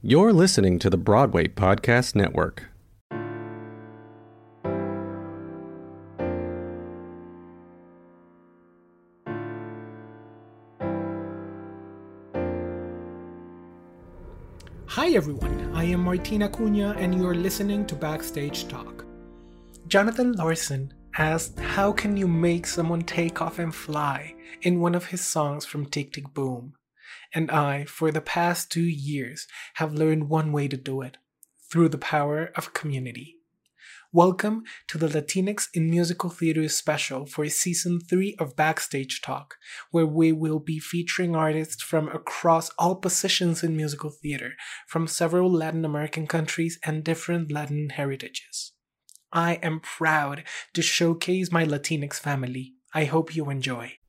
You're listening to the Broadway Podcast Network. Hi everyone, I am Martina Cunha and you're listening to Backstage Talk. Jonathan Larson asked how can you make someone take off and fly in one of his songs from Tick Tick Boom. And I, for the past two years, have learned one way to do it through the power of community. Welcome to the Latinx in Musical Theater special for season 3 of Backstage Talk, where we will be featuring artists from across all positions in musical theater, from several Latin American countries and different Latin heritages. I am proud to showcase my Latinx family. I hope you enjoy.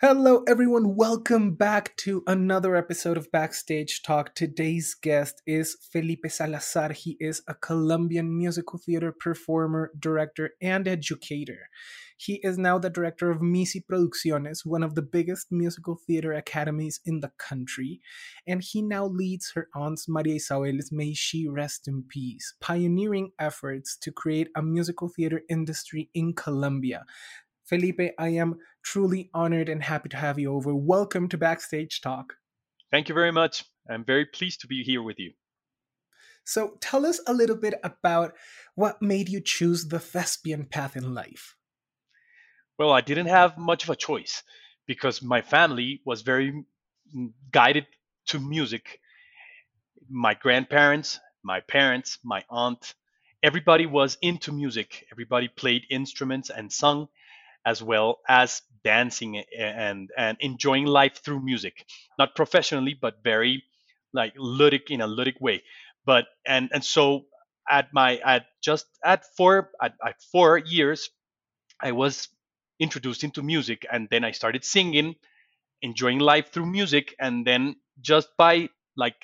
Hello, everyone. Welcome back to another episode of Backstage Talk. Today's guest is Felipe Salazar. He is a Colombian musical theater performer, director, and educator. He is now the director of Misi Producciones, one of the biggest musical theater academies in the country, and he now leads her aunt's Maria Isabel's May She Rest in Peace, pioneering efforts to create a musical theater industry in Colombia. Felipe, I am truly honored and happy to have you over. Welcome to Backstage Talk. Thank you very much. I'm very pleased to be here with you. So, tell us a little bit about what made you choose the thespian path in life. Well, I didn't have much of a choice because my family was very mm, guided to music. My grandparents, my parents, my aunt, everybody was into music. Everybody played instruments and sung as well as dancing and and enjoying life through music. Not professionally but very like ludic in a ludic way. But and and so at my at just at four at, at four years i was introduced into music and then i started singing enjoying life through music and then just by like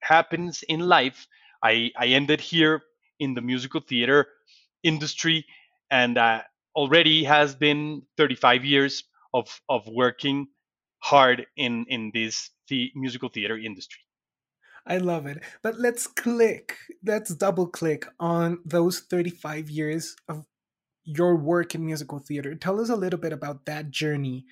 happens in life i i ended here in the musical theater industry and uh, already has been 35 years of of working hard in in this the musical theater industry I love it. But let's click, let's double click on those 35 years of your work in musical theater. Tell us a little bit about that journey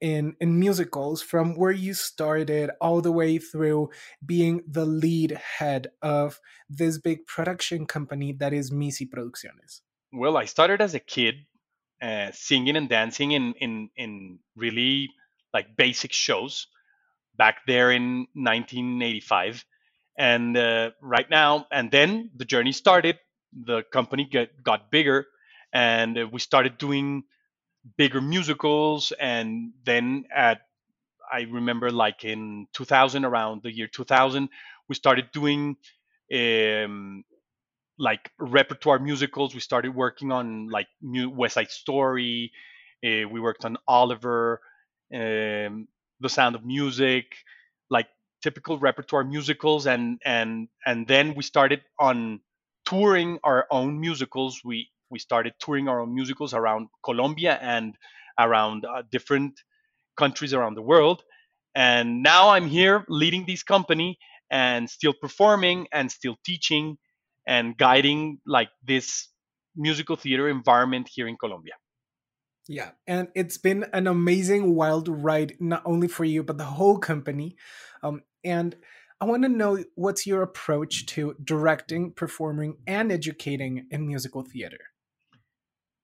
in in musicals from where you started all the way through being the lead head of this big production company that is Misi Producciones. Well, I started as a kid uh, singing and dancing in in in really like basic shows back there in 1985 and uh, right now and then the journey started the company get, got bigger and we started doing bigger musicals. And then at i remember like in 2000 around the year 2000 we started doing um, like repertoire musicals. We started working on like new West Side Story. Uh, we worked on Oliver, um, The Sound of Music, like typical repertoire musicals, and and and then we started on touring our own musicals. We we started touring our own musicals around Colombia and around uh, different countries around the world. And now I'm here leading this company and still performing and still teaching and guiding like this musical theater environment here in Colombia. Yeah, and it's been an amazing wild ride, not only for you but the whole company. Um, and I want to know what's your approach to directing, performing, and educating in musical theater.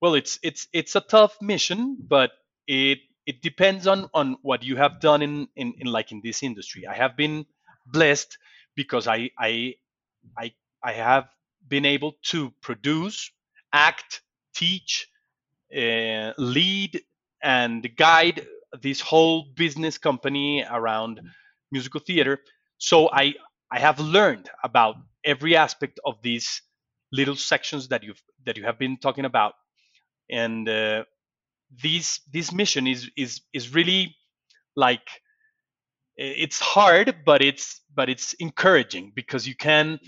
Well, it's it's it's a tough mission, but it it depends on on what you have done in in, in like in this industry. I have been blessed because I I I I have been able to produce, act, teach, uh, lead, and guide this whole business company around musical theater. So I I have learned about every aspect of these little sections that you've that you have been talking about, and uh, this this mission is is is really like it's hard, but it's but it's encouraging because you can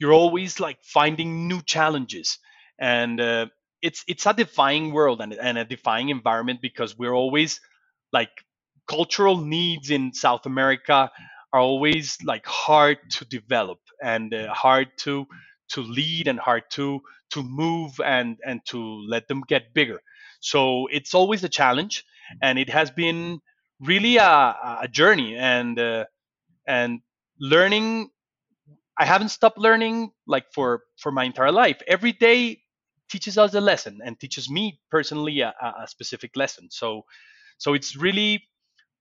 you're always like finding new challenges and uh, it's it's a defying world and, and a defying environment because we're always like cultural needs in South America are always like hard to develop and uh, hard to to lead and hard to to move and and to let them get bigger. So it's always a challenge, and it has been really a, a journey and uh, and learning. I haven't stopped learning like for for my entire life. Every day teaches us a lesson and teaches me personally a, a specific lesson. So so it's really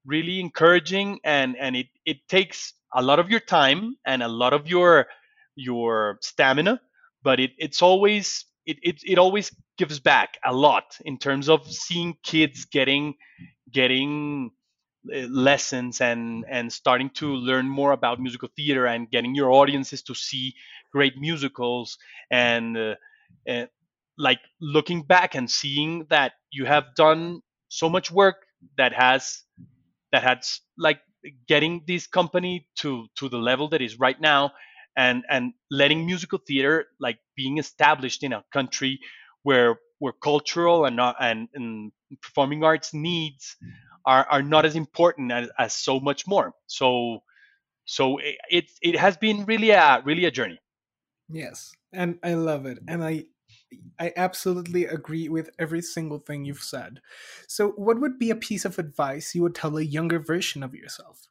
really encouraging and and it it takes a lot of your time and a lot of your your stamina but it it's always it, it it always gives back a lot in terms of seeing kids getting getting lessons and and starting to learn more about musical theater and getting your audiences to see great musicals and uh, uh, like looking back and seeing that you have done so much work that has that has like getting this company to to the level that is right now and and letting musical theater like being established in a country where where cultural and not and, and performing arts needs are are not as important as, as so much more so so it, it it has been really a really a journey yes and i love it and i I absolutely agree with every single thing you've said. So, what would be a piece of advice you would tell a younger version of yourself?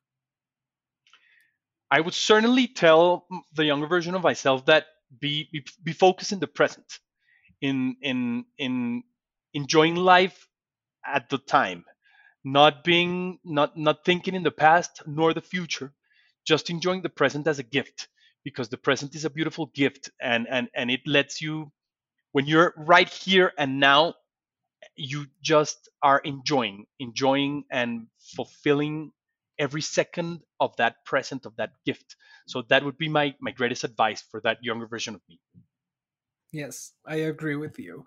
I would certainly tell the younger version of myself that be be, be focused in the present, in in in enjoying life at the time, not being not not thinking in the past nor the future, just enjoying the present as a gift because the present is a beautiful gift and and and it lets you when you're right here and now you just are enjoying enjoying and fulfilling every second of that present of that gift. So that would be my my greatest advice for that younger version of me. Yes i agree with you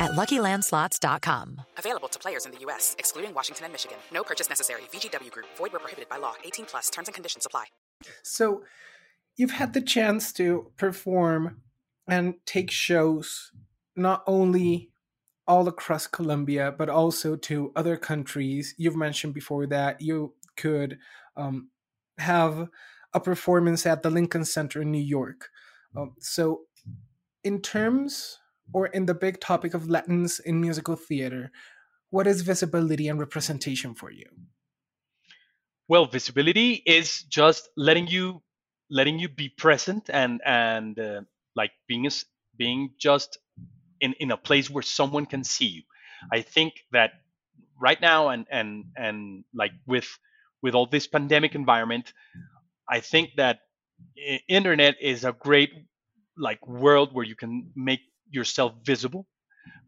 at LuckyLandSlots.com. Available to players in the U.S., excluding Washington and Michigan. No purchase necessary. VGW Group. Void where prohibited by law. 18 plus. Terms and conditions apply. So, you've had the chance to perform and take shows not only all across Colombia, but also to other countries. You've mentioned before that you could um, have a performance at the Lincoln Center in New York. Um, so, in terms or in the big topic of Latins in musical theater, what is visibility and representation for you? Well, visibility is just letting you letting you be present and and uh, like being being just in in a place where someone can see you. I think that right now and and and like with with all this pandemic environment, I think that internet is a great like world where you can make yourself visible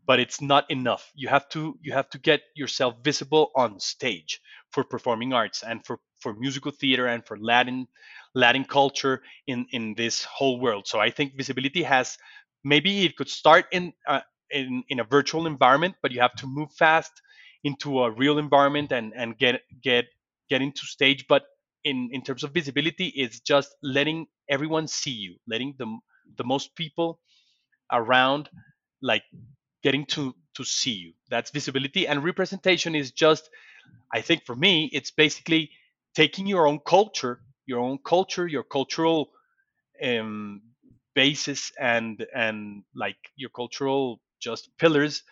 but it's not enough. You have to you have to get yourself visible on stage for performing arts and for for musical theater and for Latin Latin culture in in this whole world. So I think visibility has maybe it could start in uh, in in a virtual environment, but you have to move fast into a real environment and and get get get into stage. But in in terms of visibility, it's just letting everyone see you, letting the the most people around like getting to to see you. That's visibility and representation is just I think for me it's basically taking your own culture, your own culture, your cultural um, basis and and like your cultural just pillars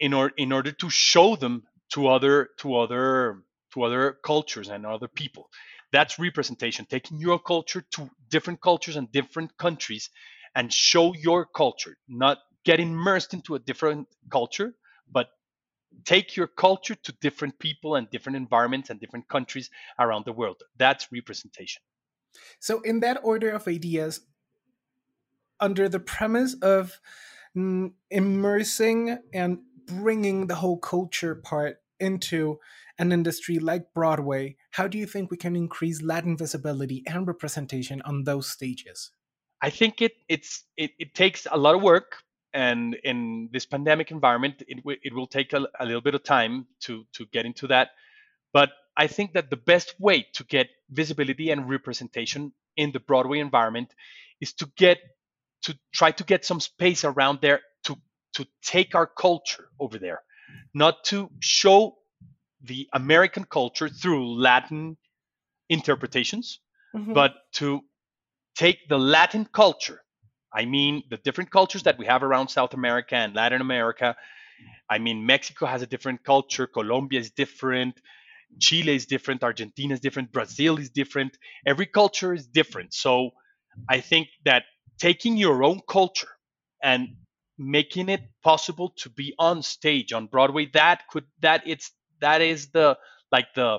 in order in order to show them to other to other to other cultures and other people that's representation taking your culture to different cultures and different countries and show your culture not get immersed into a different culture but take your culture to different people and different environments and different countries around the world that's representation so in that order of ideas under the premise of mm, immersing and bringing the whole culture part into an industry like Broadway, how do you think we can increase Latin visibility and representation on those stages? I think it it's it, it takes a lot of work, and in this pandemic environment, it it will take a, a little bit of time to to get into that. But I think that the best way to get visibility and representation in the Broadway environment is to get to try to get some space around there to to take our culture over there, not to show the American culture through Latin interpretations, mm-hmm. but to take the Latin culture. I mean, the different cultures that we have around South America and Latin America. I mean, Mexico has a different culture, Colombia is different, Chile is different, Argentina is different, Brazil is different. Every culture is different. So I think that taking your own culture and making it possible to be on stage on Broadway that could that it's that is the like the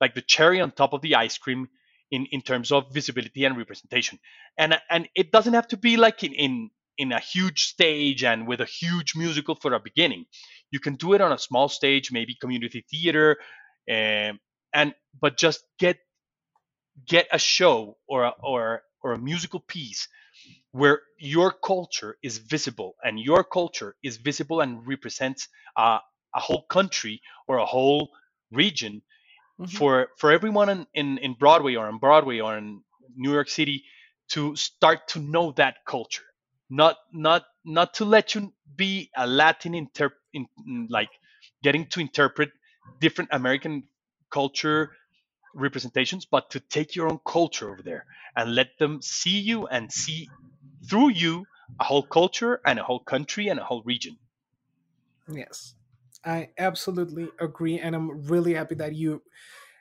like the cherry on top of the ice cream in in terms of visibility and representation. And and it doesn't have to be like in in in a huge stage and with a huge musical for a beginning. You can do it on a small stage maybe community theater um, and but just get get a show or a, or or a musical piece where your culture is visible and your culture is visible and represents uh, a whole country or a whole region mm-hmm. for for everyone in, in, in Broadway or on Broadway or in New York City to start to know that culture not not not to let you be a Latin inter in, like getting to interpret different American culture representations, but to take your own culture over there and let them see you and see through you a whole culture and a whole country and a whole region. Yes, I absolutely agree. And I'm really happy that you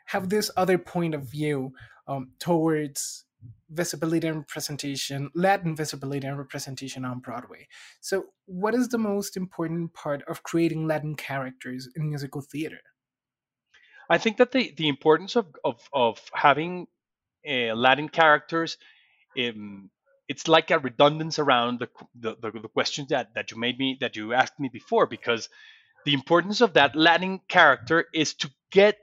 have this other point of view um, towards visibility and representation, Latin visibility and representation on Broadway. So, what is the most important part of creating Latin characters in musical theater? I think that the, the importance of, of, of having uh, Latin characters um, it's like a redundance around the, the, the, the questions that, that you made me that you asked me before because the importance of that Latin character is to get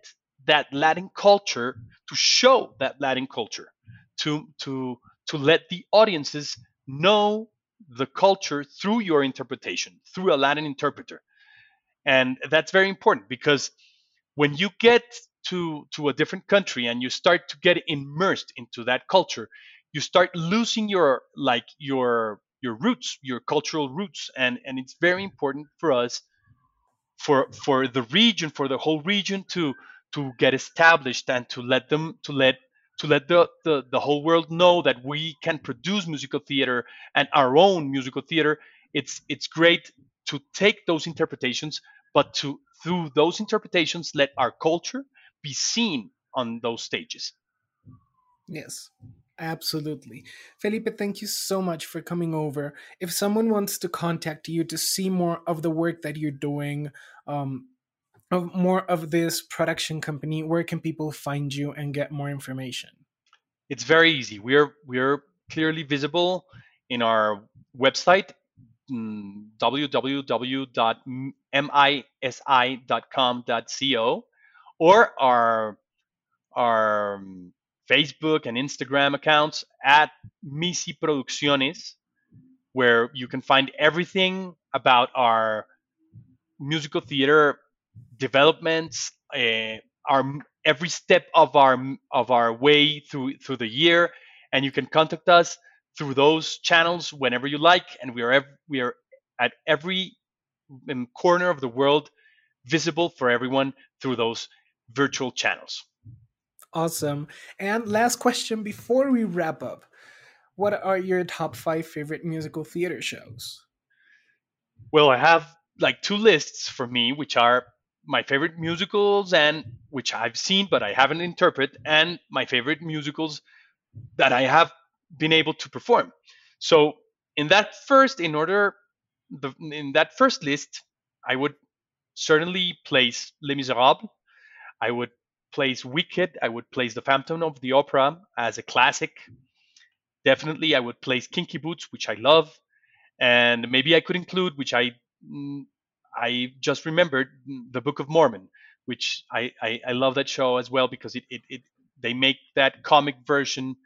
that Latin culture to show that Latin culture to to to let the audiences know the culture through your interpretation through a Latin interpreter. And that's very important because when you get to to a different country and you start to get immersed into that culture you start losing your like your your roots your cultural roots. And and it's very important for us for for the region for the whole region to to get established and to let them to let to let the, the, the whole world know that we can produce musical theater and our own musical theater. It's it's great to take those interpretations but to through those interpretations let our culture be seen on those stages. Yes Absolutely. Felipe, thank you so much for coming over. If someone wants to contact you to see more of the work that you're doing, um, of more of this production company, where can people find you and get more information? It's very easy. We're we're clearly visible in our website mm, www.misi.com.co or our our um, Facebook and Instagram accounts at Misi Producciones, where you can find everything about our musical theater developments, uh, our every step of our of our way through through the year, and you can contact us through those channels whenever you like, and we are ev- we are at every um, corner of the world, visible for everyone through those virtual channels. Awesome. And last question before we wrap up. What are your top five favorite musical theater shows? Well, I have like two lists for me, which are my favorite musicals and which I've seen but I haven't interpreted, and my favorite musicals that I have been able to perform. So in that first, in order, the, in that first list, I would certainly place Les Miserables. I would place Wicked. I would place The Phantom of the Opera as a classic. Definitely, I would place Kinky Boots, which I love, and maybe I could include, which I mm, I just remembered, the Book of Mormon, which I I, I love that show as well because it, it it they make that comic version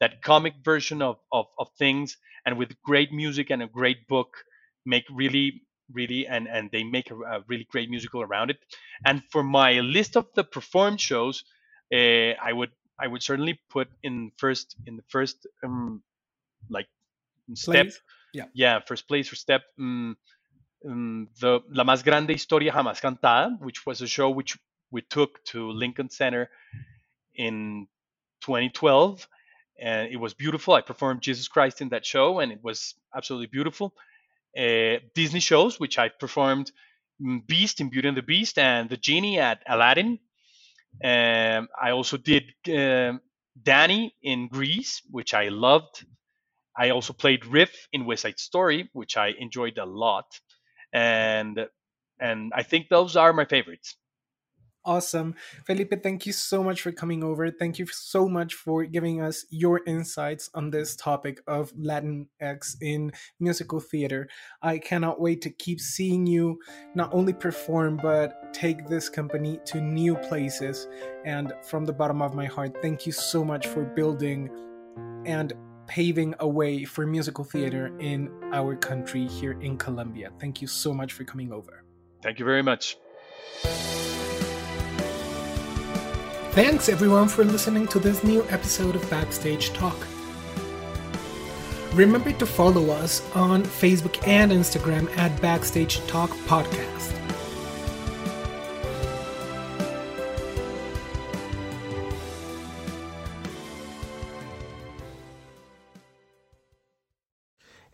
that comic version of, of, of things and with great music and a great book make really really and and they make a, a really great musical around it and for my list of the performed shows uh, i would i would certainly put in first in the first um, like step? Yeah. yeah first place or step um, um, the la más grande historia jamás cantada which was a show which we took to lincoln center in 2012 and it was beautiful. I performed Jesus Christ in that show, and it was absolutely beautiful. Uh, Disney shows, which I performed Beast in Beauty and the Beast and the Genie at Aladdin. Um, I also did um Danny in Grease, which I loved. I also played Riff in West Side Story, which I enjoyed a lot, and and I think those are my favorites. Awesome. Felipe, thank you so much for coming over. Thank you so much for giving us your insights on this topic of Latinx in musical theater. I cannot wait to keep seeing you not only perform, but take this company to new places. And from the bottom of my heart, thank you so much for building and paving a way for musical theater in our country here in Colombia. Thank you so much for coming over. Thank you very much. Thanks everyone for listening to this new episode of Backstage Talk. Remember to follow us on Facebook and Instagram at Backstage Talk Podcast.